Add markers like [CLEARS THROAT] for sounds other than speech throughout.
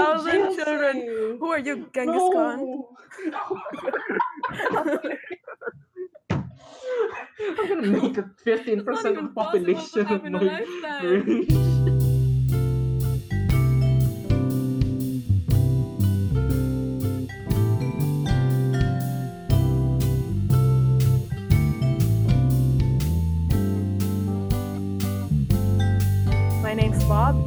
thousand children. Who are you, Genghis Khan? [LAUGHS] I'm gonna make it 15% of the population have of in a my lifetime. My name's Bob.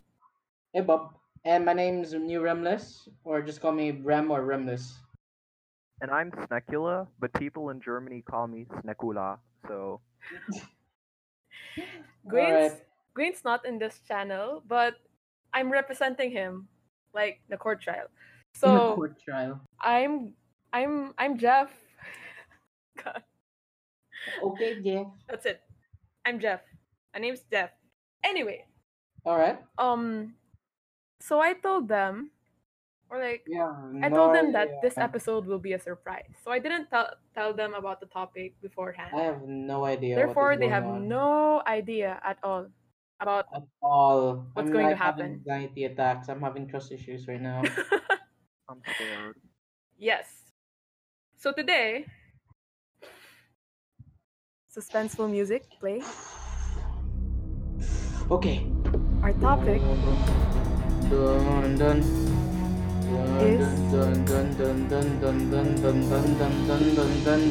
Hey Bob, and my name's New Remles, or just call me Rem or Remles. And I'm Snecula, but people in Germany call me Snekula. So [LAUGHS] Green's Alright. Green's not in this channel, but I'm representing him, like the court trial. In a So court trial. I'm I'm I'm Jeff. [LAUGHS] God, Okay, Jeff. that's it. I'm Jeff. My name's Jeff. Anyway, Alright. um, so I told them, or like Yeah. I no told them that idea. this episode will be a surprise. So I didn't tell tell them about the topic beforehand. I have no idea. Therefore, is they going have on no idea at all about at all. what's I'm going to like having happen. Anxiety attacks. I'm having trust issues right now. [LAUGHS] I'm scared. yes. So today, suspenseful music play. okay. Our topic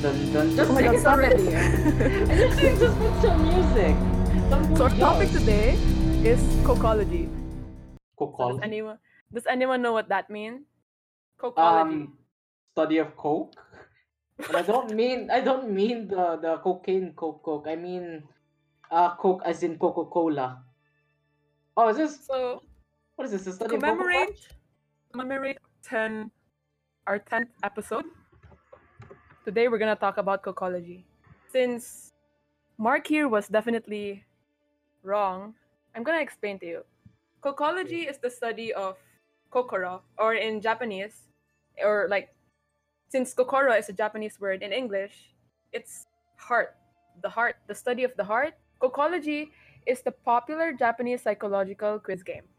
dun dun. Just oh sing it already. [LAUGHS] I just think just put some music. So our topic today is kokology. Kokology. Does anyone know what that means? Um, cocology. Study of coke. I don't mean I don't mean the the cocaine coke coke. I mean uh coke as in Coca Cola. Oh, is this so? What is this? Study commemorate commemorate ten our tenth episode. Today we're gonna talk about kokology. Since Mark here was definitely wrong, I'm gonna explain to you. Kokology is the study of kokoro, or in Japanese, or like since kokoro is a Japanese word in English, it's heart. The heart, the study of the heart. Kokology is the popular Japanese psychological quiz game.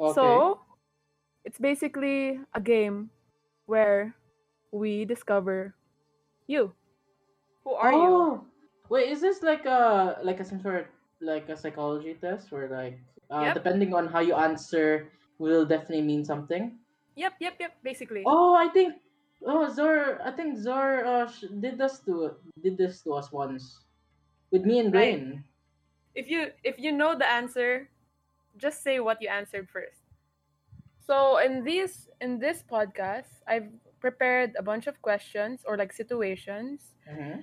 Okay. So, it's basically a game where we discover you. Who are you? oh, wait, is this like a like a some sort like a psychology test where like uh, Yep. depending on how you answer will definitely mean something? Yep, yep, yep. Basically. Oh, I think oh Zor, I think Zor uh, did this to did this to us once with me and Right. Rain. If you if you know the answer, just say what you answered first. So in this in this podcast, I've prepared a bunch of questions or like situations, Mm-hmm.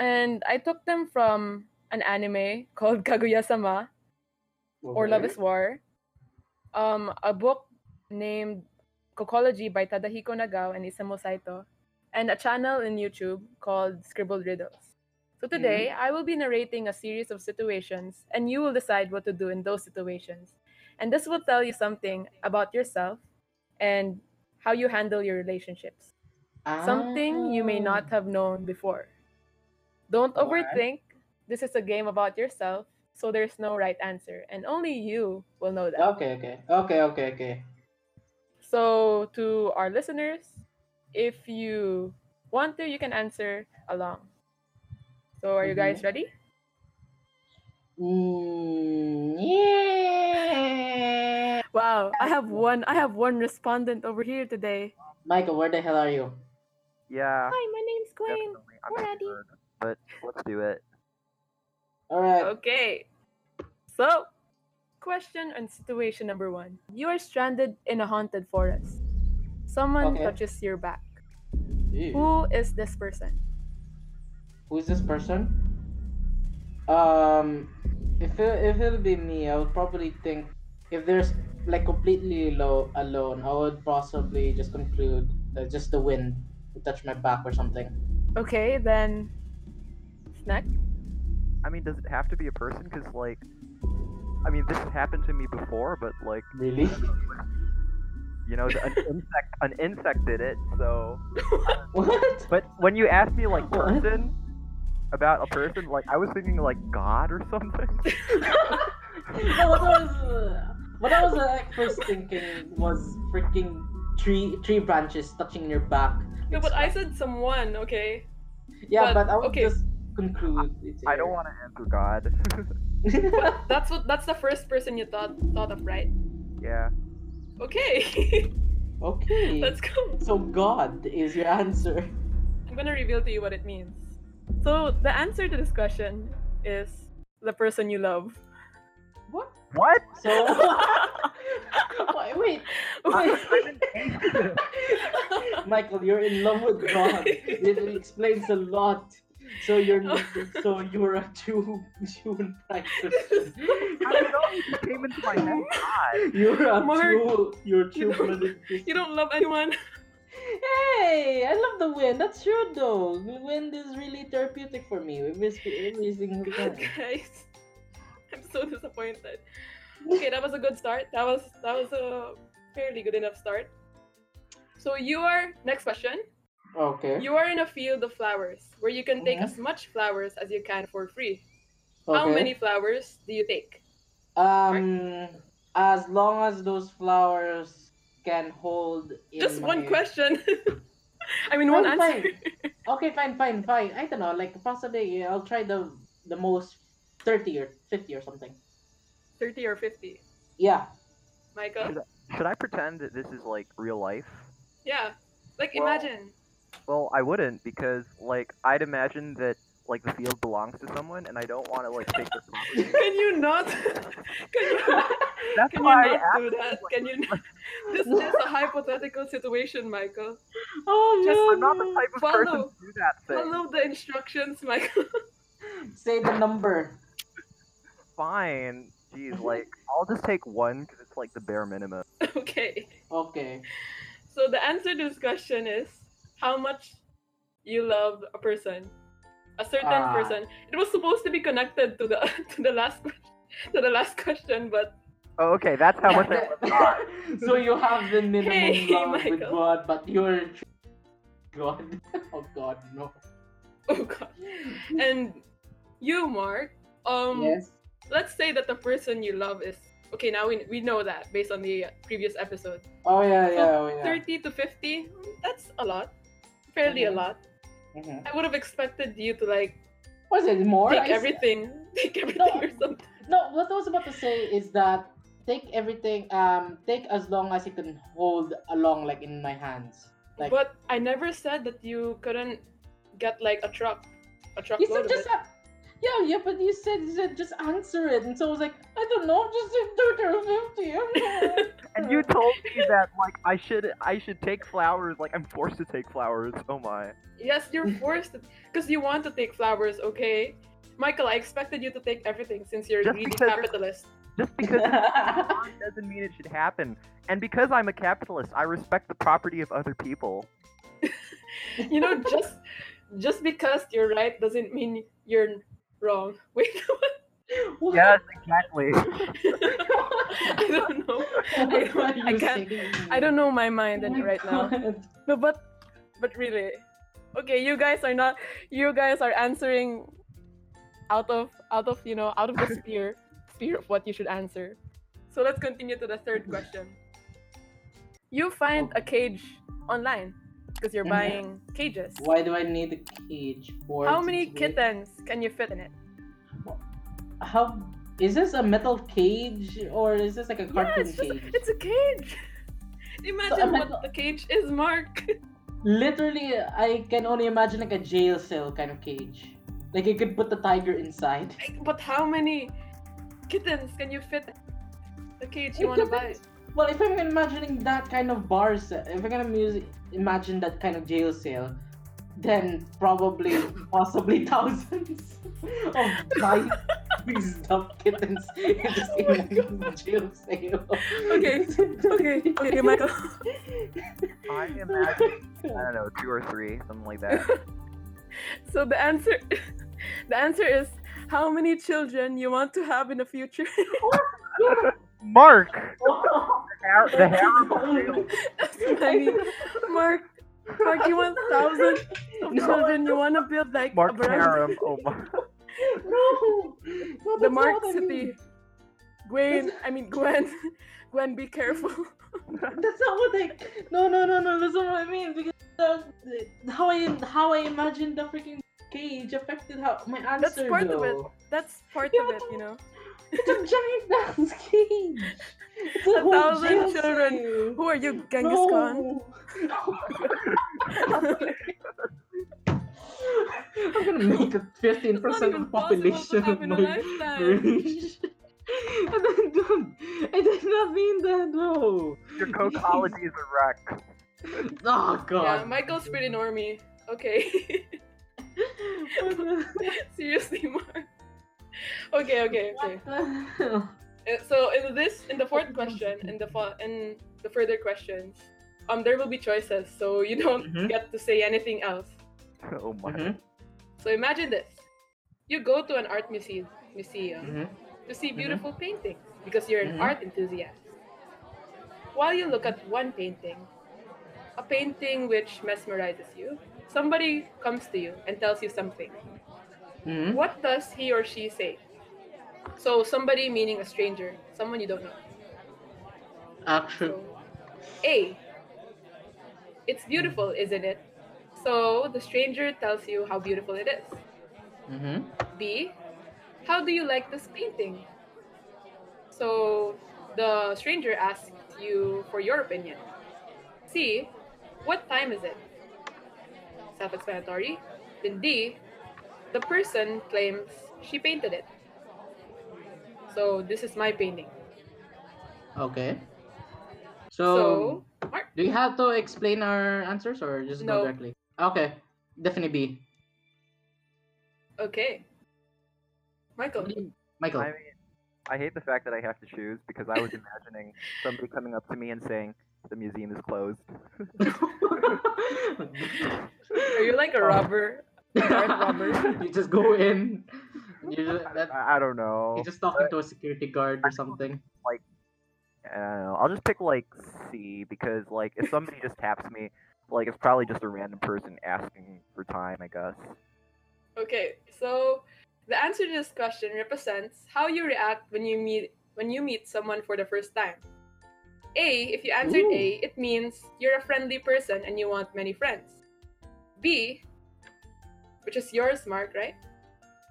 and I took them from an anime [LAUGHS] called Kaguya-sama. or Love is War, um, a book named Kokology by Tadahiko Nagao and Isamu Saito, and a channel in YouTube called Scribbled Riddles. So mm-hmm. today, I will be narrating a series of situations, and you will decide what to do in those situations. And this will tell you something about yourself and how you handle your relationships. Something you may ah. not have known before. Don't overthink. This is a game about yourself, so there's no right answer, and only you will know that. Okay, okay, okay, okay, okay. So, to our listeners, if you want to, you can answer along. So, are you guys ready? Mm, yeah. Wow, I have one. I have one respondent over here today. Michael, where the hell are you? Yeah, Hi, my name's Gwen. definitely. I'm We're ready. scared. But let's do it. All right. Okay. So, question and situation number one. You are stranded in a haunted forest. Someone Okay. touches your back. Ew. Who is this person? Who's this person? Um, if it, if it'll be me, I would probably think if there's like completely low alone, I would possibly just conclude that just the wind would touch my back or something. Okay, then. Snack? I mean, does it have to be a person? Because, like, I mean, this has happened to me before, but, like, Really? [LAUGHS] you know, an insect, an insect did it, so. [LAUGHS] what? But when you ask me, like, What? person, about a person, like, I was thinking, like, God or something. No, [LAUGHS] what was uh, what I was like first thinking was freaking tree tree branches touching your back. No, but I said someone, okay? Yeah, but- but, I would okay. just conclude. It's I don't want to answer God. [LAUGHS] That's what that's the first person you thought thought of, right? yeah. Okay. okay. [LAUGHS] Let's go. So God is your answer. I'm gonna reveal to you what it means. So the answer to this question is the person you love. What? What? So [LAUGHS] wait, wait. I- [LAUGHS] Michael, you're in love with God. It explains a lot. So you're so you're a true human right Christian. I don't know. It just came into my head. God. You're a Mark, true you're a you true don't- you don't love anyone. Hey, I love the wind. That's true though. The wind is really therapeutic for me. Every, every single time. Guys, I'm so disappointed. Okay, that was a good start. That was that was a fairly good enough start. So you are next question. Okay. You are in a field of flowers where you can take Mhm. as much flowers as you can for free. Okay. How many flowers do you take? Um, as long as those flowers can hold. In Just one my- question. [LAUGHS] I mean, one Fine, answer. Okay, fine, fine, fine. I don't know. Like possibly, yeah, I'll try the the most thirty or fifty or something. 30 or 50. Yeah. Michael? Should I pretend that this is like real life? Yeah. Like, Well- imagine. Well, I wouldn't because like I'd imagine that like the field belongs to someone, and I don't want to like take the property. [LAUGHS] Can you not? [LAUGHS] Can you That's Can you why I not asked do that? like, Can you? Not? This is a hypothetical situation, Michael. Oh Just- no, I'm not the type of person to do that thing. Follow the instructions, Michael. [LAUGHS] Say the number. Fine. Jeez, like I'll just take one because it's like the bare minimum. okay. Okay. So the answer to this question is how much you love a person, a certain Ah. person. It was supposed to be connected to the [LAUGHS] to the last to the last question, but Oh, okay, that's how much I love [LAUGHS] God. so you have the minimum Hey, love with God, but you're God. [LAUGHS] Oh God, no. oh god. And you, Mark. Um, yes. let's say that the person you love is okay. Now we we know that based on the previous episode. Oh yeah, So, yeah, oh, yeah. 30 to 50 that's a lot fairly Mhm. a lot Mhm. i would have expected you to like Was it more? take I everything [LAUGHS] take everything or something No, what I was about to say is that take everything. Um, take as long as you can hold along, like in my hands. Like but i never said that you couldn't get like a truck a truck you said just. a- yeah, yeah, but you said, you said just answer it, and so I was like, I don't know, just do thirty or fifty. Don't. [LAUGHS] And you told me that like I should I should take flowers. Like I'm forced to take flowers. Oh my. yes you're forced because you want to take flowers okay michael i expected you to take everything since you're a greedy capitalist Just because [LAUGHS] it's fun doesn't mean it should happen. And because I'm a capitalist, I respect the property of other people. [LAUGHS] you know just just because you're right doesn't mean you're wrong [LAUGHS] wait What? Yes, exactly. [LAUGHS] [LAUGHS] i don't know I, What are I can't? I don't know my mind Oh any my right now. No, but but really, okay, you guys are not. You guys are answering out of out of you know out of the sphere sphere of what you should answer. So let's continue to the third question. You find a cage online because you're Mhm. buying cages. Why do I need a cage for? How many kittens can you fit in it? How is this a metal cage or is this like a Yeah, cartoon it's just it's a cage. [LAUGHS] Imagine a what metal- the cage is, Mark. Literally, I can only imagine like a jail cell kind of cage. Like you could put the tiger inside. But how many kittens can you fit in the cage you want to buy? Well, if I'm imagining that kind of bar set, if I'm gonna mus- imagine that kind of jail cell, then probably, [LAUGHS] possibly thousands [LAUGHS] of nice stuffed [LAUGHS] kittens just in oh a jail cell. Okay, Okay, okay, Michael. I imagine I don't know two or three, something like that. so the answer, the answer is how many children you want to have in the future. Mark, the harem. As many. Mark, Mark, you want [LAUGHS] thousands of No. children. You want to build like Mark a brand- harem. Oh my. [LAUGHS] no, no, the that's Mark not I City. mean. Gwen, I mean Gwen. [LAUGHS] Gwen, be careful. That's not what I. No, no, no, no. That's not what I mean. Because the, how I how I imagined the freaking cage affected how my answer. That's part of it. That's part Yeah, of it, you know. It's a giant dance cage. It's a, A whole thousand jail children. cell. Who are you, Genghis Khan? No. [LAUGHS] I'm gonna make a 15% It's not even of possible population have of in my lifetime. race. I didn't, I did not mean that though. Your kokology is a wreck. Oh god. Yeah, god. Michael's pretty normie. Okay. [LAUGHS] [LAUGHS] Seriously, Mark. Okay, okay, okay. what the hell? Uh, So in this, in the fourth question, in the fo- in the further questions, um, there will be choices, so you [LAUGHS] don't Mhm. get to say anything else. Oh my. Mhm, So imagine this: you go to an art museum, museum mhm, to see beautiful paintings because you're an Mhm. art enthusiast. While you look at one painting, a painting which mesmerizes you, somebody comes to you and tells you something. mhm. What does he or she say? So somebody meaning a stranger, someone you don't know. Actually, So, A. It's beautiful, isn't it? So the stranger tells you how beautiful it is. mhm. B. How do you like this painting? So the stranger asks you for your opinion. C. What time is it? Self explanatory. Then D. The person claims she painted it. So this is my painting. Okay. So, So, do you have to explain our answers or just No. go directly? Okay, definitely B. okay. Michael. Michael. I mean, I hate the fact that I have to choose because I was [LAUGHS] imagining somebody coming up to me and saying the museum is closed. Are you like a oh. robber? An [LAUGHS] art robber? you just go in. You just, that, I, I don't know. you're just talking to a security guard or something. Like, I don't know. I'll just pick like C because like if somebody just taps me, like it's probably just a random person asking for time, I guess. Okay, so the answer to this question represents how you react when you meet when you meet someone for the first time. A, if you answered Ooh. A, it means you're a friendly person and you want many friends. B, which is yours, Mark, right?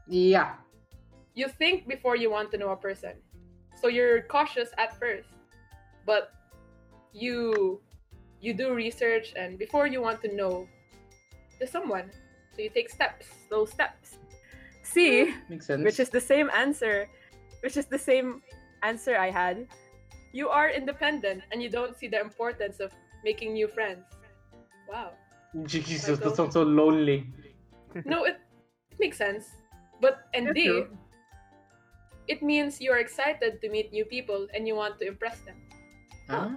Yeah. You think before you want to know a person. So you're cautious at first, but you you do research and before you want to know to someone. So you take steps, those steps. C, hmm, Makes sense. which is the same answer, which is the same answer I had. You are independent and you don't see the importance of making new friends. Wow. Jesus, that sounds so lonely. No, it, it makes sense. But and Yeah, D, true. It means you're excited to meet new people and you want to impress them. Ah.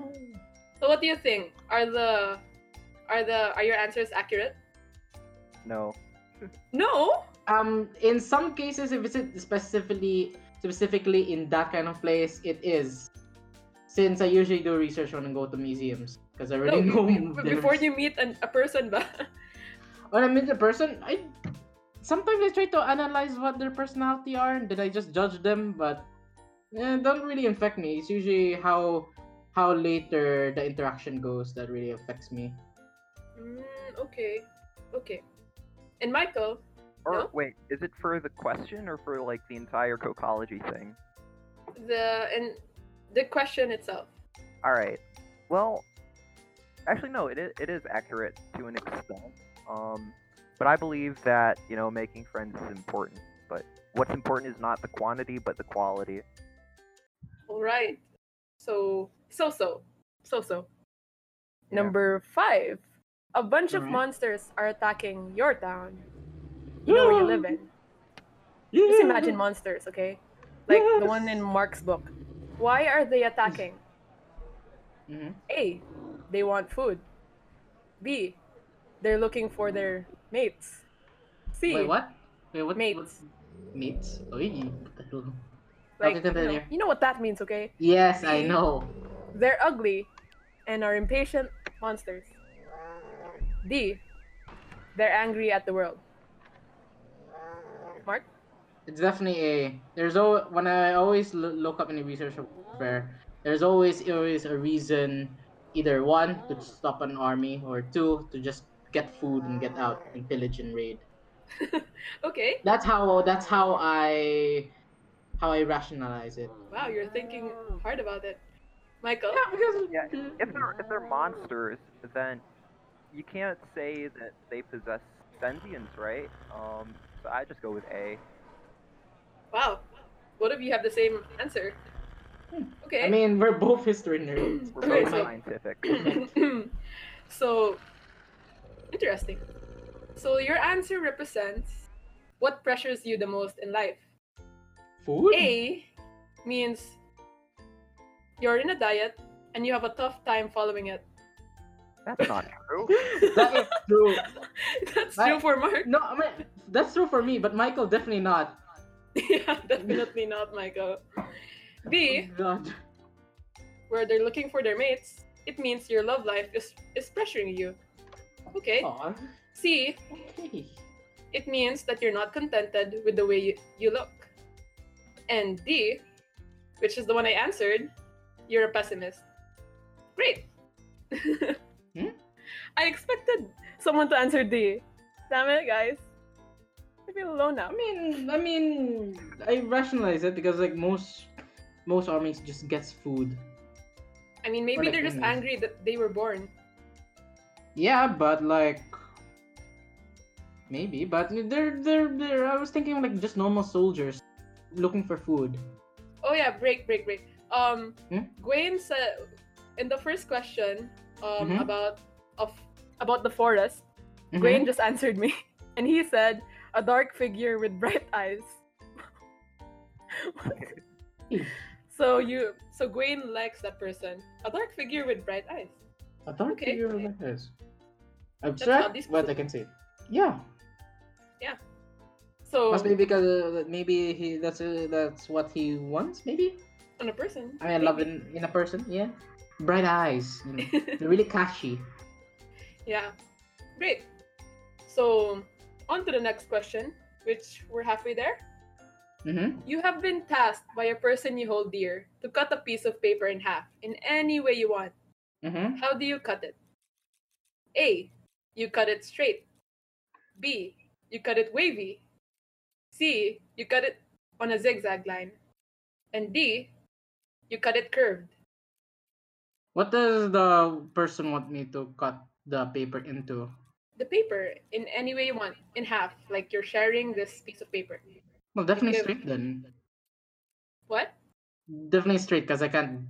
So what do you think? Are the are the are your answers accurate? No. No. Um, in some cases, if it's specifically specifically in that kind of place, it is. Since I usually do research when I go to museums, because I No, already know. be- [LAUGHS] be- before you meet an, a person ba? when I meet the person, I sometimes I try to analyze what their personality are, and then I just judge them. But eh, it don't really affect me. It's usually how how later the interaction goes that really affects me. mm, okay. Okay. And Michael, Or No? wait, is it for the question or for like the entire kokology thing? the and the question itself. All right. Well, actually, no. It is, it is accurate to an extent. Um, but I believe that you know making friends is important. But what's important is not the quantity, but the quality. All right. So so so so so. Yeah. Number five. A bunch of Alright. monsters are attacking your town. You know where you live in. [GASPS] Just imagine monsters, okay? Like the one in Mark's book. Why are they attacking? Mhm. A. They want food. B. They're looking for their mates. C. Wait, what? Wait, what? Mates. what- Mates? Oy, what the hell? Like, Okay, you know, you know what that means, okay? Yes, I know. They're ugly and are impatient monsters. D. They're angry at the world. Mark? It's definitely A. There's always when I always look up any research of warfare, there's always always a reason, either one to stop an army or two to just get food and get out and pillage and raid. [LAUGHS] okay. That's how that's how I how I rationalize it. Wow, you're thinking hard about it. Michael? Yeah, because Yeah, if they're if they're monsters, then you can't say that they possess sentience, right? Um, so I just go with A. Wow. Both of you have the same answer. Okay. I mean we're both history nerds. We're both scientific. [CLEARS THROAT] [LAUGHS] so, interesting. So, your answer represents what pressures you the most in life. Food? A means you're in a diet and you have a tough time following it. That's not [LAUGHS] true. that is true. [LAUGHS] That's Right. true for Mark. No, I mean that's true for me, but Michael definitely not. [LAUGHS] yeah, definitely not, Michael. B, Oh, God. where they're looking for their mates, it means your love life is, is pressuring you. Okay. Aw, C, okay. it means that you're not contented with the way you, you look. And D, which is the one I answered, you're a pessimist. Great. Hmm? [LAUGHS] I expected someone to answer D. Damn it, guys. I feel alone now. I mean, I mean, I rationalize it because like most most armies just gets food. I mean, maybe like they're just angry that they were born. Yeah, but like maybe, but they're they're they're. I was thinking like just normal soldiers looking for food. Oh yeah, break, break, break. Um, Hmm? Gwen said in the first question um Mhm. about of about the forest. Mhm. Gwen just answered me, [LAUGHS] and he said a dark figure with bright eyes. [LAUGHS] so you, so Gwen likes that person, a dark figure with bright eyes. A dark Okay. figure like this. oddly Abstract, but I can say it. Yeah, So must be because uh, maybe he that's uh, that's what he wants. Maybe on a person. I mean, love in in a person. Yeah, bright eyes. You know. [LAUGHS] Really catchy. yeah, great. So on to the next question, which we're halfway there. Mm-hmm. You have been tasked by a person you hold dear to cut a piece of paper in half in any way you want. Mm-hmm. How do you cut it? A. You cut it straight. B. You cut it wavy. C. You cut it on a zigzag line. And D. You cut it curved. What does the person want me to cut the paper into? The paper in any way you want, in half, like you're sharing this piece of paper. Well, definitely straight then. What? Definitely straight because I can't.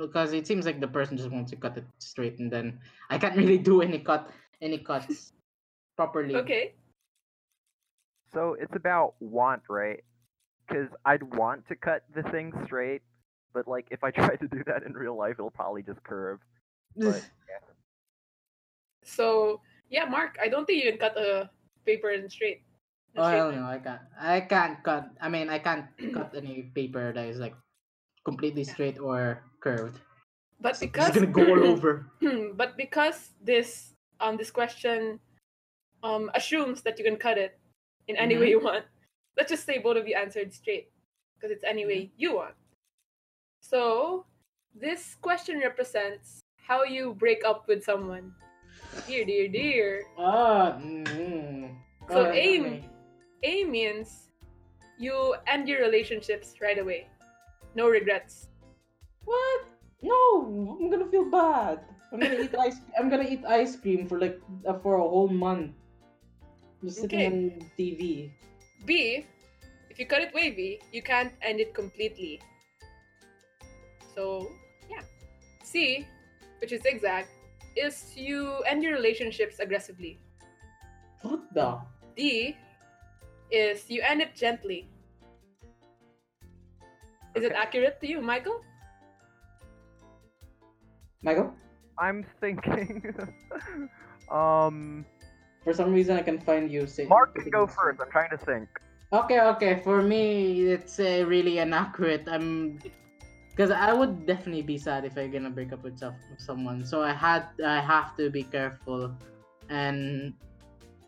Because it seems like the person just wants to cut it straight, and then I can't [LAUGHS] really do any cut, any cuts properly. Okay. So it's about want, right? Because I'd want to cut the thing straight, but like if I [LAUGHS] try to do that in real life, it'll probably just curve. But [LAUGHS] So, yeah, Mark, I don't think you can cut a paper in straight. in Oh straight hell line. no, I can't. I can't cut. I mean, I can't cut any paper that is like completely straight or curved. But because It's because gonna go all [CLEARS THROAT] over. [CLEARS THROAT] But because this um this question um assumes that you can cut it in any way you want, let's just say both of you answered straight because it's any way you want. So this question represents how you break up with someone. Dear, dear, dear. Ah. Mm, So aim. A means you end your relationships right away. No regrets. What? No, I'm gonna feel bad. I'm gonna eat ice. I'm gonna eat ice cream for like uh, for a whole month. Just sitting Okay. on TV. B, if you cut it wavy, you can't end it completely. So, yeah. C, which is zigzag, is you end your relationships aggressively. What the? D is you end it gently. Is it Okay. accurate to you, Michael? Michael? I'm thinking. [LAUGHS] um, For some reason, I can find you. Say, Mark can go first. I'm trying to think. Okay, okay. For me, it's uh, really inaccurate. I'm because I would definitely be sad if I'm gonna break up with some- someone. So I had I have to be careful and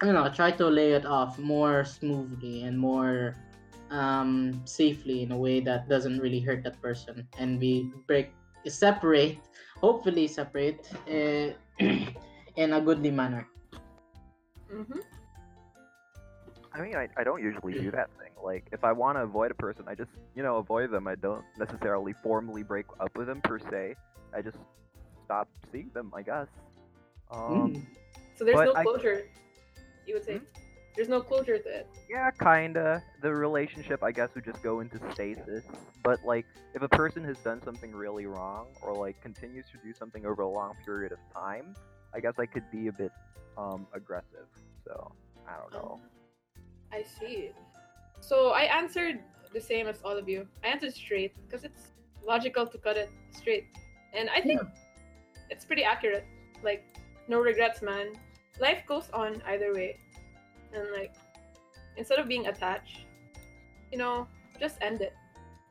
I don't know try to lay it off more smoothly and more um, safely in a way that doesn't really hurt that person, and we break separate, hopefully separate, uh, [CLEARS THROAT] in a goodly manner. Mm-hmm. I mean, I, I don't usually do that thing. Like, if I want to avoid a person, I just, you know, avoid them. I don't necessarily formally break up with them per se. I just stop seeing them, I guess. Um, Mm. So there's But no I- closure. You would say there's no closure to it. Yeah, kinda. The relationship, I guess, would just go into stasis. But like, if a person has done something really wrong, or like continues to do something over a long period of time, I guess I could be a bit um aggressive. So I don't know. I see. So I answered the same as all of you. I answered straight because it's logical to cut it straight, and I think it's pretty accurate. Like, no regrets, man. Life goes on either way, and like, instead of being attached, you know, just end it.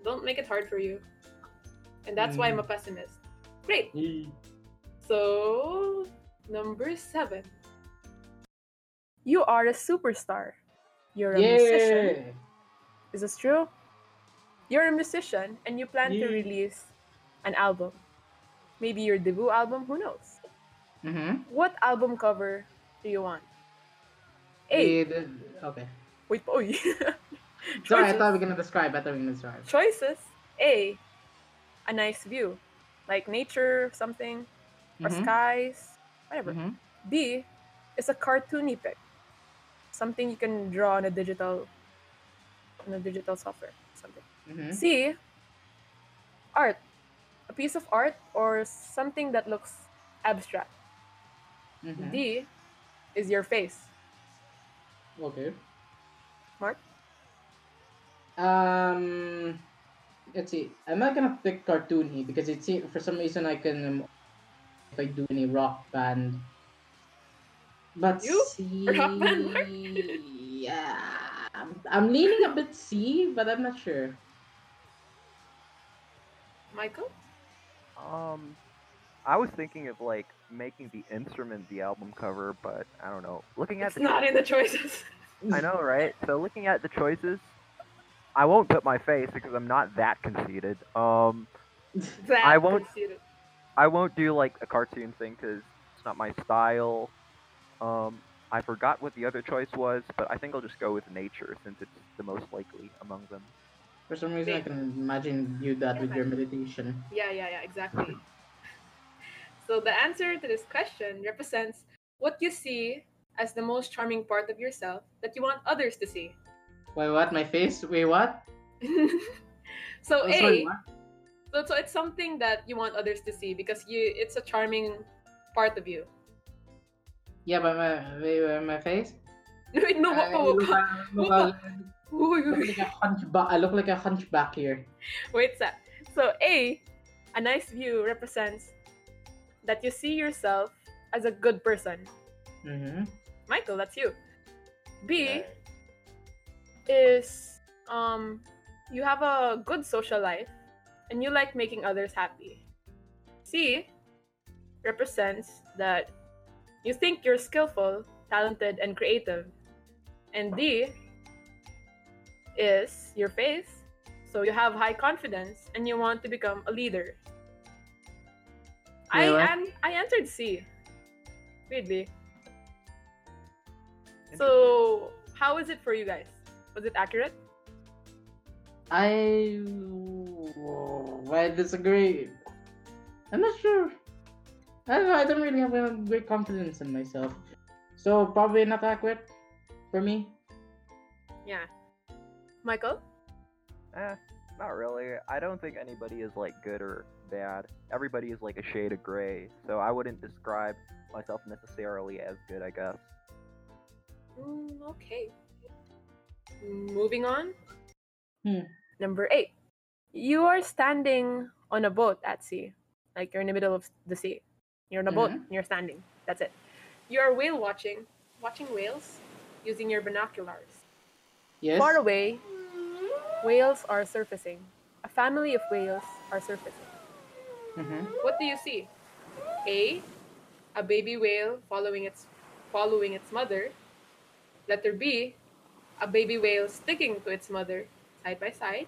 Don't make it hard for you, and that's why I'm a pessimist. Great. So, number seven. You are a superstar. You're a musician. Is this true? You're a musician and you plan to release an album. Maybe your debut album, who knows? Mm-hmm. What album cover do you want? A. Okay. Wait, oh, [LAUGHS] Sorry, I thought we were gonna describe. I thought we were gonna describe. Choices. A. A nice view. Like nature, something, or Mhm. skies, whatever. Mhm. B is a cartoony pic. Something you can draw on a digital on a digital software. Something. Mhm. C art. A piece of art or something that looks abstract. Mhm. D is your face. Okay. Mark? Um, let's see. I'm not gonna pick cartoony because it's for some reason I can um, if I do any rock band. But You? C, Rock band, Mark? yeah, I'm, I'm leaning a bit C, but I'm not sure. Michael? Um, I was thinking of like making the instrument the album cover, but I don't know. Looking at It's the not in the choices. I know, right? So looking at the choices, I won't put my face because I'm not that conceited. Um, That I won't- conceited. I won't do like a cartoon thing because it's not my style. Um, I forgot what the other choice was, but I think I'll just go with nature since it's the most likely among them. For some reason, I can imagine you that with your meditation. Yeah, yeah, yeah, exactly. So the answer to this question represents what you see as the most charming part of yourself that you want others to see. Wait, what? My face? Wait, what? [LAUGHS] so Oh, A, sorry, what? so, so it's something that you want others to see because you it's a charming part of you. Yeah, but my wait, my face. [LAUGHS] Wait, no, uh, I look, waka. look. Uy, look uy. like a hunchback. I look like a hunchback here. [LAUGHS] Wait, Sa. So A, a nice view represents that you see yourself as a good person. Mm-hmm. Michael, that's you. B is um you have a good social life and you like making others happy. C represents that you think you're skillful, talented, and creative. And D is your face. So you have high confidence and you want to become a leader. I Yeah, what? an- I answered C. Weirdly. So, how is it for you guys? Was it accurate? I I disagree. I'm not sure. I don't know. I don't really have a great confidence in myself, so probably not accurate for me. Yeah. Michael? Eh, not really. I don't think anybody is like good or bad. Everybody is like a shade of gray, so I wouldn't describe myself necessarily as good, I guess. Mm, okay. Moving on. Hmm. Number eight. You are standing on a boat at sea. Like you're in the middle of the sea. You're on a boat and you're standing. That's it. You are whale watching, watching whales using your binoculars. Yes. Far away, whales are surfacing. A family of whales are surfacing. Mm-hmm. What do you see? A, a baby whale following its following its mother. Letter B, a baby whale sticking to its mother. side by side.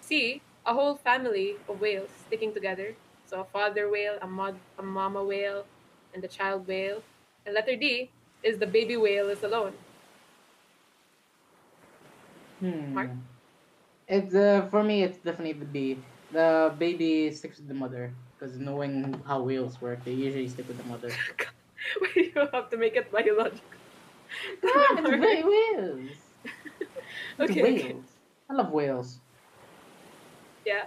C, a whole family of whales sticking together. So a father whale, a, mod- a mama whale, and the child whale. And letter D is the baby whale is alone. Hmm. Mark? It's uh, for me. It's definitely the B. The baby sticks with the mother because knowing how whales work, they usually stick with the mother. [LAUGHS] Why do you have to make it biological? [LAUGHS] ah, it's wh- [LAUGHS] whales. It's Okay, whales. okay. I love whales. Yeah.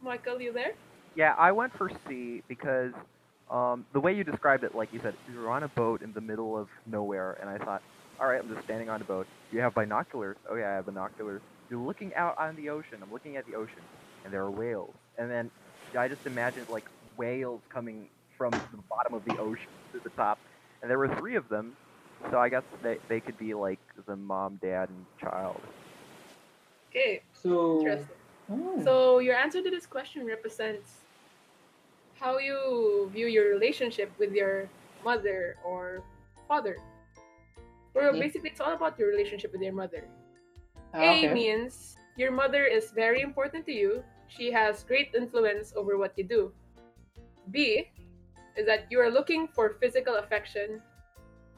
Michael, you there? Yeah, I went for C because um, the way you described it, like you said, you were on a boat in the middle of nowhere, and I thought, all right, I'm just standing on a boat. You have binoculars. Oh yeah, I have binoculars. You're looking out on the ocean. I'm looking at the ocean, and there are whales. And then I just imagined like whales coming from the bottom of the ocean to the top, and there were three of them. So I guess they they could be like the mom, dad, and child. Okay, So. interesting. Oh. So your answer to this question represents how you view your relationship with your mother or father. Or basically, it's all about your relationship with your mother. Ah, A means your mother is very important to you. She has great influence over what you do. B is that you are looking for physical affection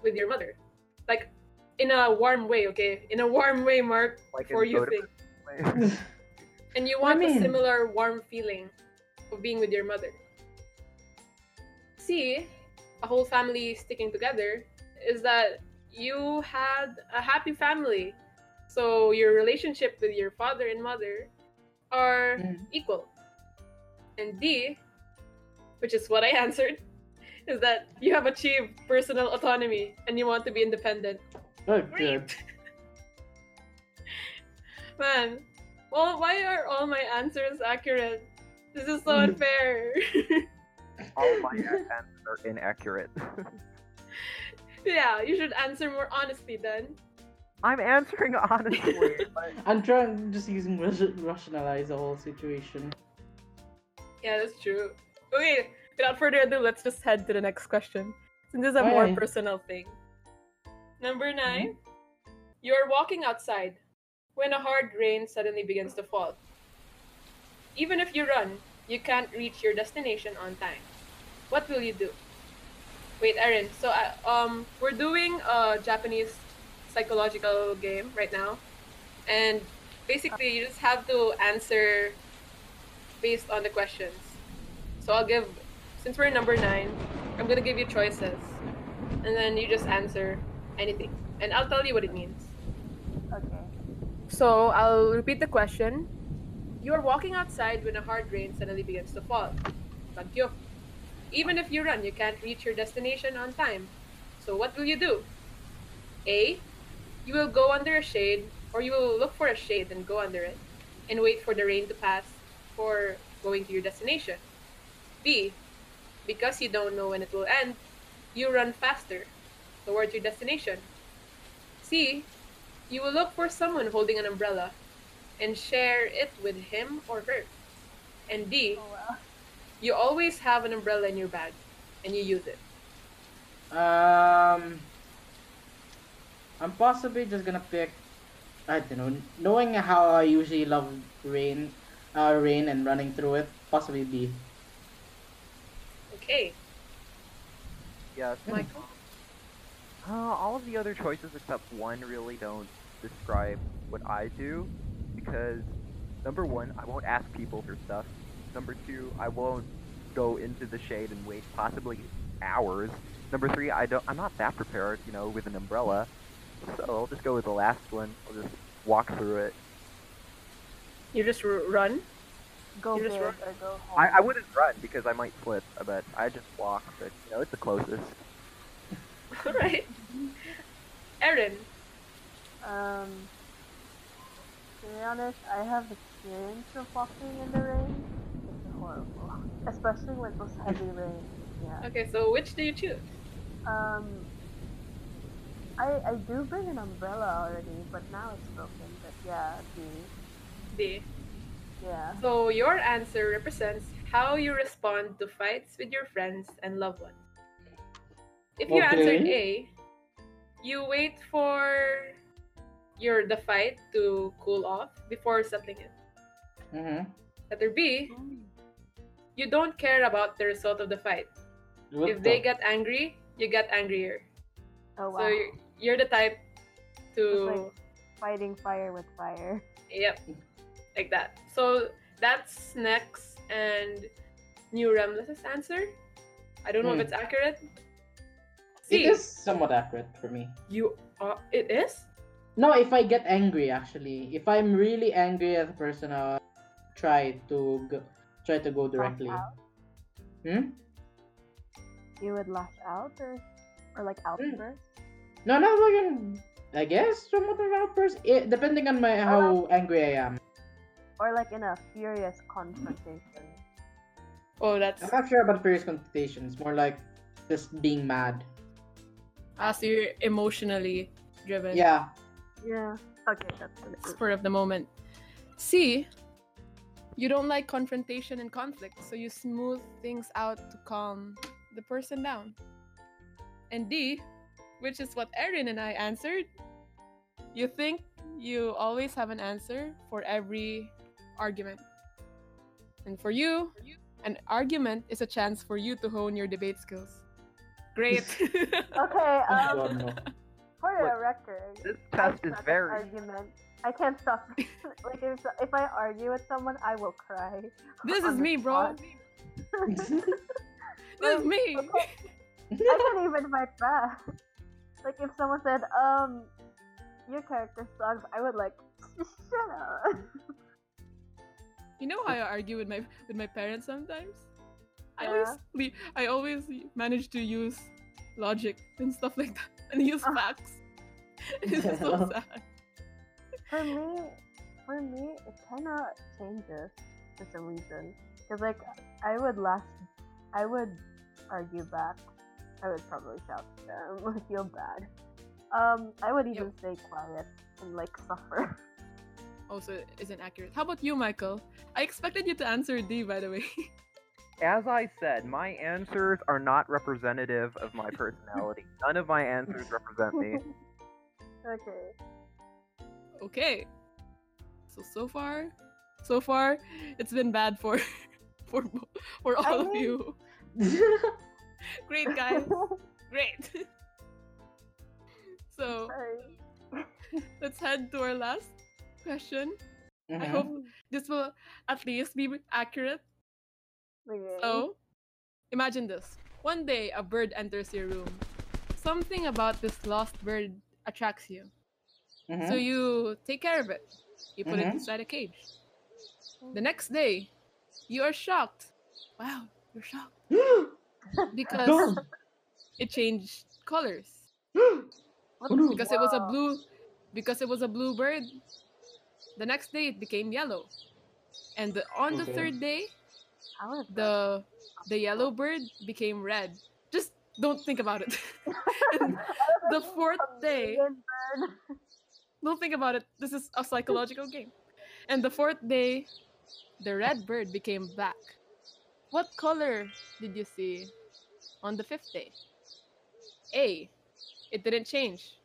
with your mother. Like in a warm way, okay? In a warm way, Mark, Like for you think. [LAUGHS] And you I want mean- a similar warm feeling of being with your mother. C, a whole family sticking together, is that you had a happy family. So your relationship with your father and mother are Mm. equal. And D, which is what I [LAUGHS] answered, is that you have achieved personal autonomy and you want to be independent. Good, good. [LAUGHS] Man, well, why are all my answers accurate? This is so Mm. unfair. [LAUGHS] All my answers are inaccurate. yeah, you should answer more honestly then. I'm answering [LAUGHS] honestly. but [LAUGHS] I'm trying just using ration- rationalize the whole situation. Yeah, that's true. Okay, without further ado, let's just head to the next question. Since this is a more Okay. personal thing. Number 9 You're walking outside when a hard rain suddenly begins to fall. Even if you run, you can't reach your destination on time. What will you do? Wait, Erin. So, uh, um, we're doing a Japanese psychological game right now, and basically, you just have to answer based on the questions. So I'll give, since we're number nine, I'm gonna give you choices, and then you just answer anything, and I'll tell you what it means. Okay. So I'll repeat the question. You are walking outside when a hard rain suddenly begins to fall. Bagyo. Even if you run, you can't reach your destination on time. So what will you do? A. You will go under a shade, or you will look for a shade and go under it, and wait for the rain to pass for going to your destination. B. Because you don't know when it will end, you run faster towards your destination. C. You will look for someone holding an umbrella and share it with him or her. And D. Oh wow. You always have an umbrella in your bag and you use it. Um, I'm possibly just gonna pick. I don't know. Knowing how I usually love rain, uh, rain and running through it, possibly B. Okay, yes. Michael. Uh, all of the other choices except one really don't describe what I do because number one, I won't ask people for stuff. Number two, I won't go into the shade and wait possibly hours. Number three, I don't. I'm not that prepared, you know, with an umbrella. So I'll just go with the last one. I'll just walk through it. You just r- run. Go You big just or go home. I, I wouldn't run because I might slip, but I just walk. But you know, it's the closest. [LAUGHS] All right. Erin. Um, to be honest, I have experience of walking in the rain. It's horrible, [LAUGHS] especially when those heavy rain. Yeah. Okay, so which do you choose? Um, I I do bring an umbrella already, but now it's broken. But yeah, the D. yeah. So your answer represents how you respond to fights with your friends and loved ones. If you answered A, you wait for your the fight to cool off before settling it. Mm-hmm. Letter B, you don't care about the result of the fight. What if they get angry, you get angrier. Oh wow. So you're, you're the type to like Fighting fire with fire. yep, like that. So that's next and New Remles's answer. I don't know Hmm. if it's accurate. It C, is somewhat accurate for me. you are. It is. No, if I get angry, actually, if I'm really angry at a person, I'll try to go, try to go directly. Hmm? You would lash out or or like outburst? No, no, like an- I guess somewhat of outburst. It, depending on my how angry I am. Or like in a furious confrontation. Oh, that's I'm not sure about furious confrontation. It's more like just being mad. as you're emotionally driven. Yeah. Yeah. Okay, that's what it is. spur of the moment. C, you don't like confrontation and conflict, so you smooth things out to calm the person down. And D, which is what Erin and I answered, you think you always have an answer for every argument. And for you, an argument is a chance for you to hone your debate skills. Great. [LAUGHS] Okay, [LAUGHS] um, for the record, This test is very. argument. I can't stop. [LAUGHS] like if, if I argue with someone, I will cry. this is the me, bro. spot. This is me. I can't even fight back. Like if someone said, um, your character sucks, I would like, [LAUGHS] shut up. You know how I argue with my with my parents sometimes? I always le- I always manage to use logic and stuff like that [LAUGHS] and use Ah. facts. [LAUGHS] it's just so sad. For me, for me, it kind of changes for some reason. Cause like I would last, I would argue back. I would probably shout at them. [LAUGHS] I feel bad. Um, I would even stay quiet and like suffer. [LAUGHS] Also isn't accurate. How about you, Michael? I expected you to answer D by the way. [LAUGHS] As I said, my answers are not representative of my personality. None of my answers represent me. okay. okay. So so far, so far, it's been bad for for bo- for I all of mean- you. [LAUGHS] Great guys, [LAUGHS] great. [LAUGHS] so let's head to our last question. I Mhm. hope this will at least be accurate. Okay. So, imagine this. One day, a bird enters your room. Something about this lost bird attracts you. Mhm. So, you take care of it. You put it Mhm. inside a cage. The next day, you are shocked. Wow, you're shocked. [GASPS] [GASPS] [GASPS] [LAUGHS] Because Darn. it changed colors. [GASPS] Oh. Because it was a blue because it was a blue bird. The next day it became yellow. And the, on the third day, How is that? the the yellow bird became red. Just don't think about it. [LAUGHS] The fourth day, don't think about it. This is a psychological game. And the fourth day, the red bird became black. What color did you see on the fifth day? A. It didn't change.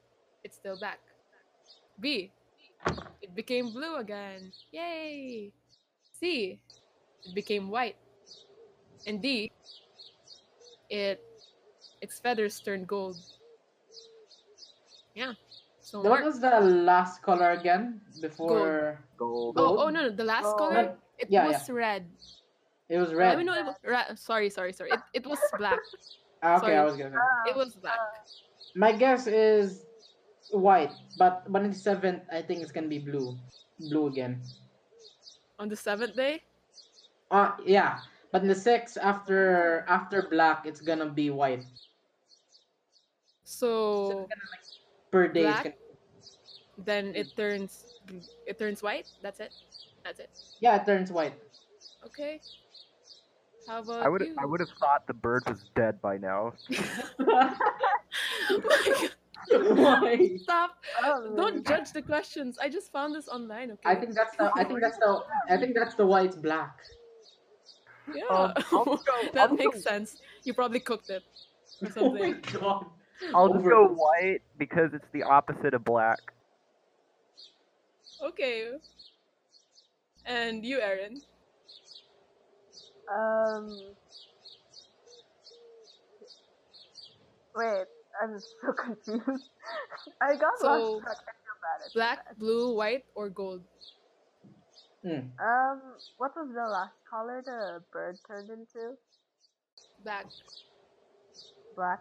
It's still black. B. It became blue again. Yay! C. It became white. And D. It its feathers turned gold. Yeah. So What Mark- was the last color again before Gold. Oh, oh no, no, the last Oh. color it Yeah, was red. It was I red? mean, no, it was ra- sorry, sorry, sorry. It, it was [LAUGHS] black. Ah, okay, sorry. I was gonna say. Ah, It was black. ah. My guess is white, but when the seventh, I think it's gonna be blue. Blue again. On the seventh day, Uh yeah. But in the sixth, after after black, it's gonna be white. so Per day, Black? gonna, then it turns it turns white. That's it. That's it. yeah, it turns white. Okay. How about I would you? I would have thought the bird was dead by now. Why? [LAUGHS] Stop! Oh, Don't judge the questions. I just found this online. Okay. I think that's the. I think that's the. I think that's the why it's black. yeah. Um, [LAUGHS] go, that I'll makes go, sense. You probably cooked it or [LAUGHS] Oh my something. god. I'll just go white because it's the opposite of black. Okay. And you, Erin? Um. Wait, I'm [LAUGHS] so confused. I got So, lost track. I feel bad. Black, bad. blue, white, or gold? Hmm. Um, what was the last color the bird turned into? Black. Black.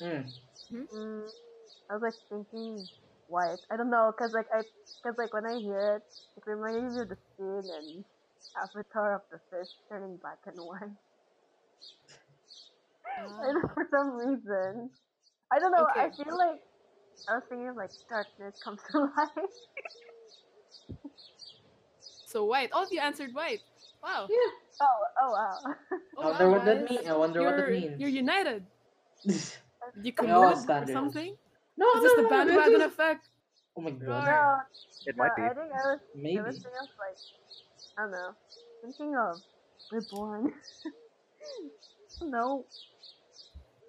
Hmm. Mm, I was like thinking white. I don't know, cause like I, cause like when I hear it, it reminds me of the scene in Avatar of the fish turning black and white. Uh, and for some reason, I don't know. I feel like I was thinking of like darkness comes to [LAUGHS] light. So white. All of you answered white. Wow. [LAUGHS] oh, oh wow. Oh, I wonder wow, what that means. I wonder what that You're- means. You're united. [LAUGHS] You We all collude or something? no, Is this no, the no, bandwagon this is- effect? Oh my god. no, It no, might be. I think I was Maybe. I was thinking of like I don't know, thinking of reborn. [LAUGHS] no,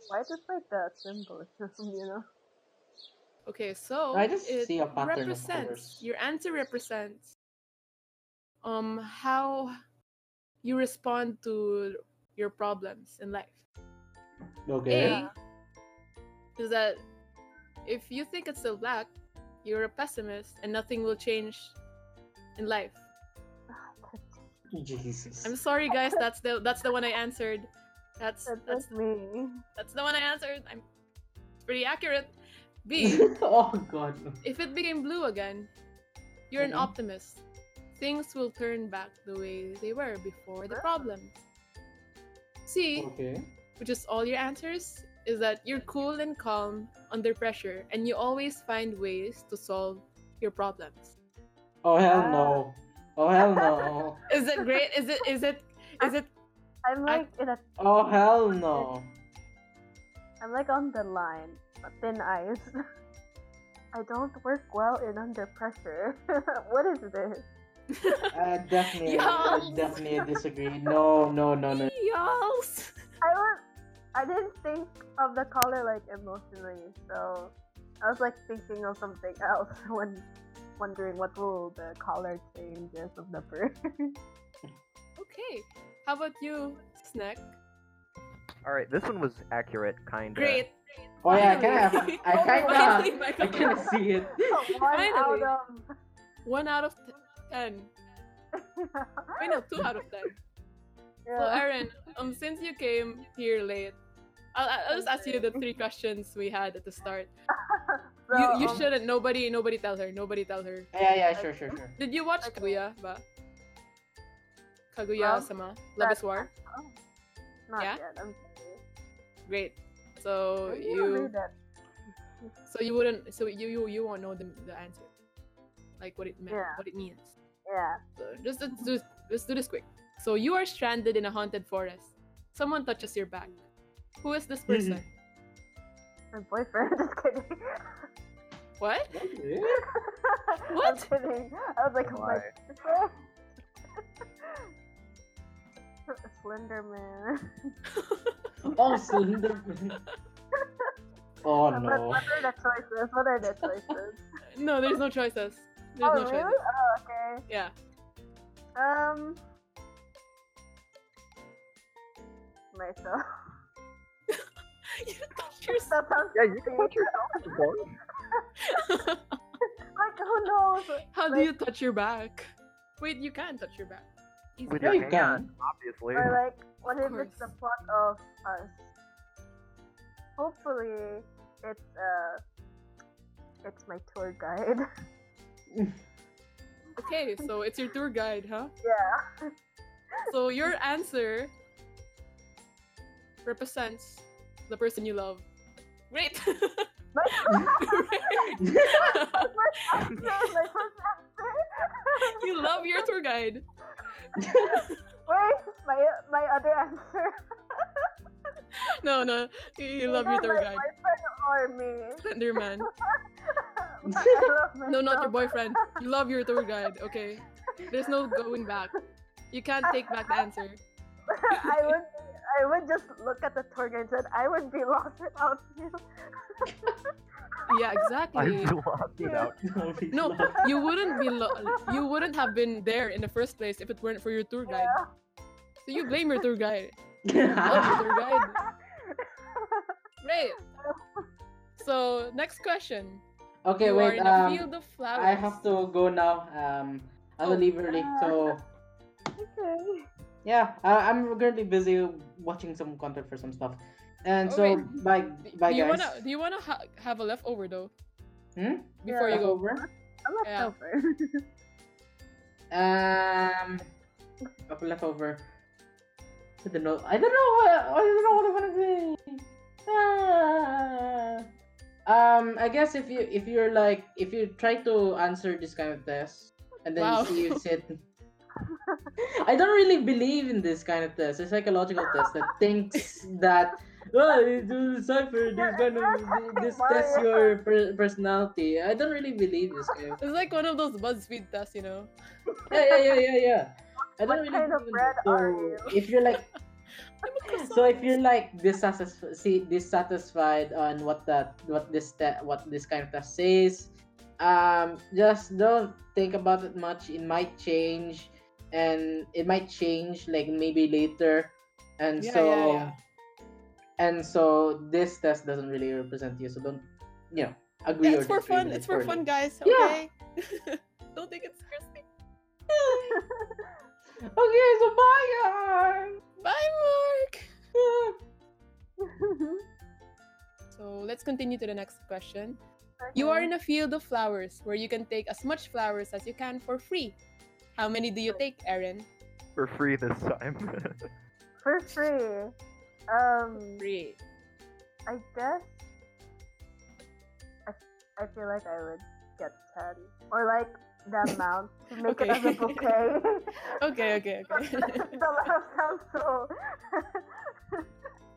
why just like the symbolism, [LAUGHS] you know? Okay, so I just it see a pattern represents your answer represents um how you respond to your problems in life. Okay. A is that if you think it's still black, you're a pessimist and nothing will change in life. Jesus. I'm sorry guys, that's the that's the one I answered. That's That's, that's me. that's the one I answered. I'm pretty accurate. B [LAUGHS] oh god. if it became blue again, you're an Mhm. optimist. Things will turn back the way they were before the Ah. problems. C, Okay. which is all your answers, is that you're cool and calm under pressure and you always find ways to solve your problems. Oh hell Ah. no. Oh hell no. [LAUGHS] Is it great? Is it is it is it I'm I- like in a, Oh hell no. I'm like on the line, a thin ice. [LAUGHS] I don't work well in under pressure. [LAUGHS] what is this? I definitely, I definitely disagree. No, no, no, no. Yals. I was, I didn't think of the color like emotionally, so I was like thinking of something else when wondering what will the color changes of the bird. [LAUGHS] Okay. How about you, Snack? All right, this one was accurate, kind of. Great. Oh yeah, I kind of, I kind of, [LAUGHS] I kind of see it. [LAUGHS] One Finally. out One out of t- ten. of. Wait, no, two out of ten. So, yeah. Erin, um, since you came here late, I'll, I'll just ask you the three questions we had at the start. So, you you um, shouldn't. Nobody nobody tell her. Nobody tell her. Yeah, yeah, sure, sure, sure. Did you watch Okay. Kaguya ba? Kaguya Um, sama Love is War. Not Yeah? yet. I'm sorry. Great. So Maybe you read so you wouldn't so you you you won't know the the answer, like what it meant, Yeah. what it means. Yeah. So just let's do let's do this quick. So you are stranded in a haunted forest. Someone touches your back. Who is this [LAUGHS] person? My boyfriend. [LAUGHS] Just kidding. what? Okay. [LAUGHS] I'm What? kidding. I was like, Why? my [LAUGHS] boyfriend. Slender Man. Oh, Slender. Oh What, no. what are the choices? What are the choices? no, there's no choices. There's oh, no really? choices. Oh, okay. Yeah. Um. Myself. You [LAUGHS] touch yourself. Yeah, you can touch creepy. yourself. if you want. [LAUGHS] Like, who knows? How do you touch your back? Wait, you can touch your back. Easy. With Yeah, your you hand, can. obviously. Or like, what Of if it's the course. plot of us? Hopefully, it's uh, it's my tour guide. [LAUGHS] Okay, so it's your tour guide, huh? yeah. So your answer represents the person you love. Great. My first answer. My first answer. you love your tour guide. Wait, my my other answer. No, no, you, you love your tour my guide. boyfriend or me. Slenderman. [LAUGHS] No, not your boyfriend. You love your tour guide. Okay. There's no going back. You can't take back the answer. [LAUGHS] I would I would just look at the tour guide and said I would be lost without you. Yeah, exactly. I'm lost without. you. No, you wouldn't be lo- you wouldn't have been there in the first place if it weren't for your tour guide. Yeah. So you blame your tour guide. [LAUGHS] Love your tour guide. [LAUGHS] Great. So next question. okay, you wait. are in a Um, field of flowers. I have to go now. Um, I'll Oh. leave early. So okay. Yeah, I, I'm currently busy watching some content for some stuff. And Oh, so wait. bye, Do- bye do you guys. wanna do you wanna ha- have a leftover though Hmm? before you go? Over. I'm left Yeah. over. Um, up leftover. I don't know. I don't know. What, I don't know what I'm gonna say. Ah. Um, I guess if you if you're like if you try to answer this kind of test and then Wow. you see if it. I don't really believe in this kind of test. a psychological test that thinks that well, you do decipher this kind of this [LAUGHS] tests your per- personality. I don't really believe this kind of It's like one of those BuzzFeed tests, you know. yeah, yeah, yeah, yeah, yeah. I don't What really kind of believe in bread. So, are you? If you're like, [LAUGHS] I'm a croissant. so if you're like dissatisfied, see, dissatisfied on what that, what this, te- what this kind of test says, um, just don't think about it much. It might change, and it might change like maybe later, and Yeah, so, yeah, yeah. and so this test doesn't really represent you. So don't, you know, agree it's for fun. It's it for fun, guys. Yeah. Okay. [LAUGHS] Don't think it's seriously. [LAUGHS] Okay, so bye guys. Bye, Mark. [LAUGHS] So let's continue to the next question. You are in a field of flowers where you can take as much flowers as you can for free. How many do you take, Erin? For free this time. [LAUGHS] for free. Um, Free. I guess. I, I feel like I would get ten or like the [LAUGHS] amount to make it as a bouquet. [LAUGHS] Okay, okay, okay. the laugh sounds so.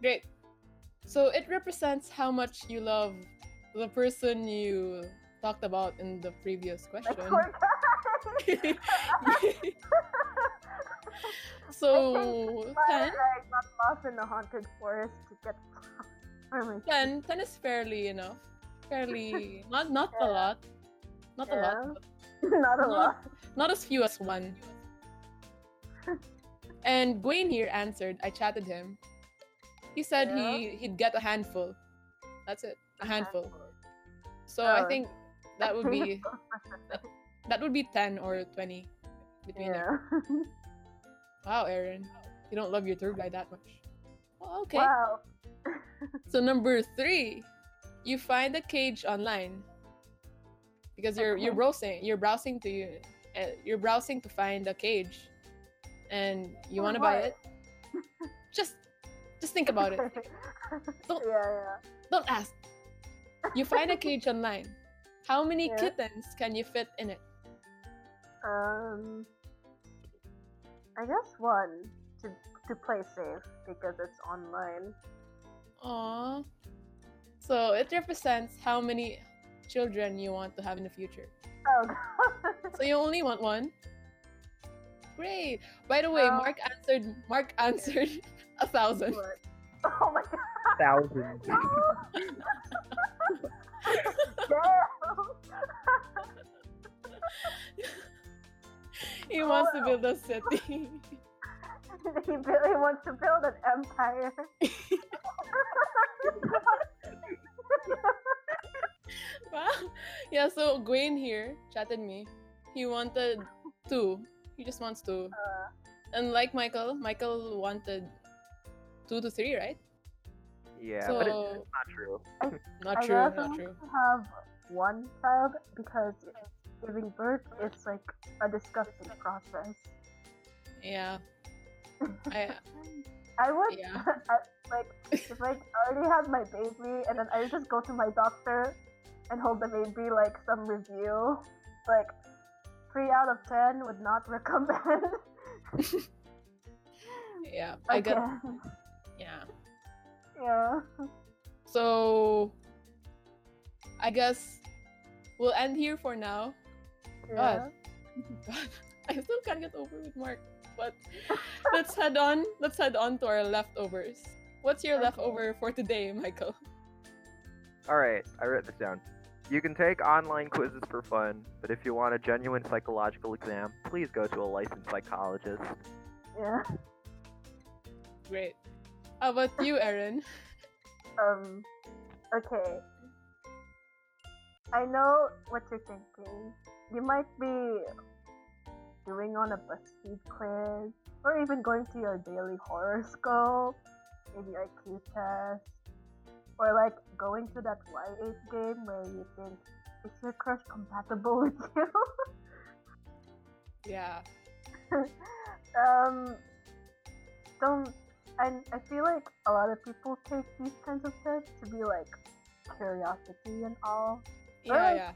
Great. So it represents how much you love the person you talked about in the previous question. [LAUGHS] so 10, like lost in the haunted forest to get. [LAUGHS] 10, 10 is fairly enough. Fairly not not a lot. Not a lot. [LAUGHS] Not a Not- lot. Not as few as one. and Gwayne here answered, I chatted him. He said Yeah. he he'd get a handful. That's it. A handful. So I Oh. think that would be that would be 10 or 20 between there. Yeah. [LAUGHS] Wow, Erin. You don't love your tour guide that much. Well, okay. Wow. [LAUGHS] So number three, you find a cage online because you're you're browsing you're browsing to uh, you're browsing to find a cage, and you For want to buy it. Just just think about it. [LAUGHS] Don't- Yeah, yeah. Don't ask. You find a cage online. How many Yeah. kittens can you fit in it? Um, I guess one to to play safe because it's online. Aww. So it represents how many children you want to have in the future. Oh god. So you only want one? Great. By the way, Um, Mark answered Mark answered [LAUGHS] a thousand. Oh my god. Thousands. [LAUGHS] [LAUGHS] he wants to build a city. [LAUGHS] he really wants to build an empire. [LAUGHS] wow. Yeah, so Gwayne here chatted me. He wanted two. He just wants two. Uh, And like Michael, Michael wanted two to three, right? yeah, but it's So not true. not I true, I not want true. have one child because giving birth it's like a disgusting process. Yeah. [LAUGHS] I I would Yeah. [LAUGHS] I, like if like I already had my baby and then I would just go to my doctor and hold the baby like some review. Like three out of ten would not [LAUGHS] recommend. yeah, I get Again. yeah. Yeah. So I guess we'll end here for now. Yeah. [LAUGHS] God, I still can't get over with Mark. But let's head on. Let's head on to our leftovers. What's your Okay. leftover for today, Michael? All right, I wrote this down. You can take online quizzes for fun, but if you want a genuine psychological exam, please go to a licensed psychologist. Yeah. Great. How about you, Erin? Um. Okay. I know what you're thinking. You might be doing on a BuzzFeed quiz, or even going to your daily horoscope, maybe your IQ test, or like going to that Y8 game where you think, is your crush compatible with [LAUGHS] you? Yeah. [LAUGHS] um, don't. And I feel like a lot of people take these kinds of tests to be like curiosity and all. Yeah, Alright. yeah.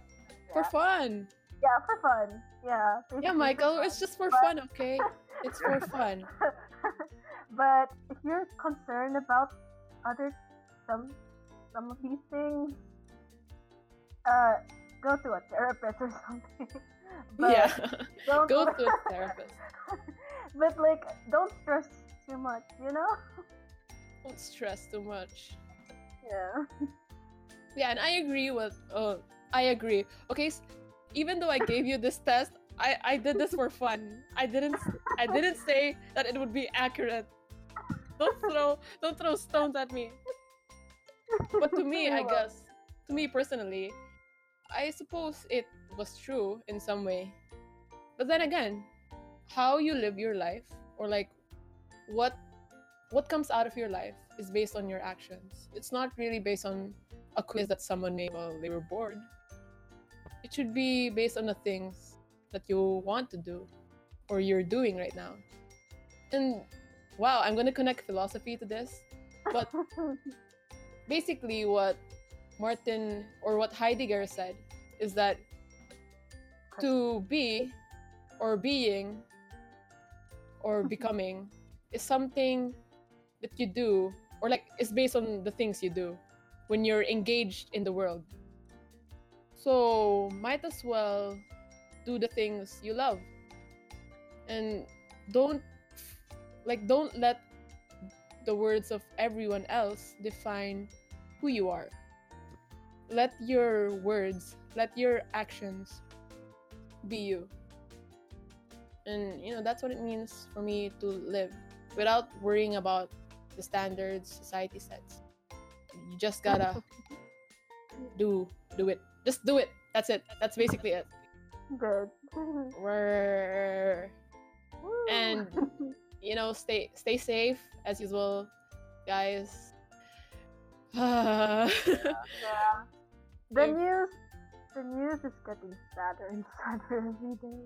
For Yeah. fun. Yeah, for fun. Yeah. Yeah, Michael, it's just for But- fun, okay? [LAUGHS] It's for fun. [LAUGHS] but if you're concerned about other some some of these things, uh, go to a therapist or [LAUGHS] something. but yeah. don't Go to a therapist. but like, don't stress too much. You know? Don't stress too much. Yeah. Yeah, and I agree with. Oh, I agree. Okay, s- even though I gave you this test, I I did this for fun. I didn't I didn't say that it would be accurate. Don't throw don't throw stones at me. But to me, I guess, to me personally, I suppose it was true in some way. But then again, how you live your life or like what what comes out of your life is based on your actions. It's not really based on a quiz that someone made while they were bored. It should be based on the things that you want to do or you're doing right now. And wow, I'm going to connect philosophy to this. But [LAUGHS] basically, what Martin or what Heidegger said is that to be or being or [LAUGHS] becoming is something that you do or like is based on the things you do when you're engaged in the world so might as well do the things you love. And don't like don't let the words of everyone else define who you are. Let your words let your actions be you. And you know that's what it means for me to live without worrying about the standards society sets. You just gotta [LAUGHS] do do it just do it that's it that's basically it Good. [LAUGHS] We're, And- [LAUGHS] you know stay stay safe as usual guys yeah [SIGHS] yeah. The news, the news is getting sadder and sadder every day.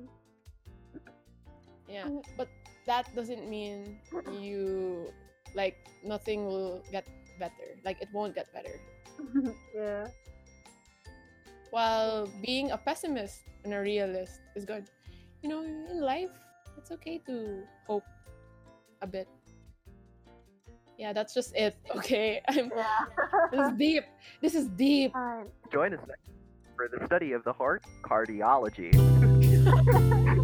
yeah but that doesn't mean you like nothing will get better like it won't get better [LAUGHS] yeah. While being a pessimist and a realist is good. You know, in life, it's okay to hope a bit. Yeah, that's just it. [LAUGHS] Okay, I'm. Yeah. This is deep. This is deep. Join us next for the study of the heart, cardiology. [LAUGHS]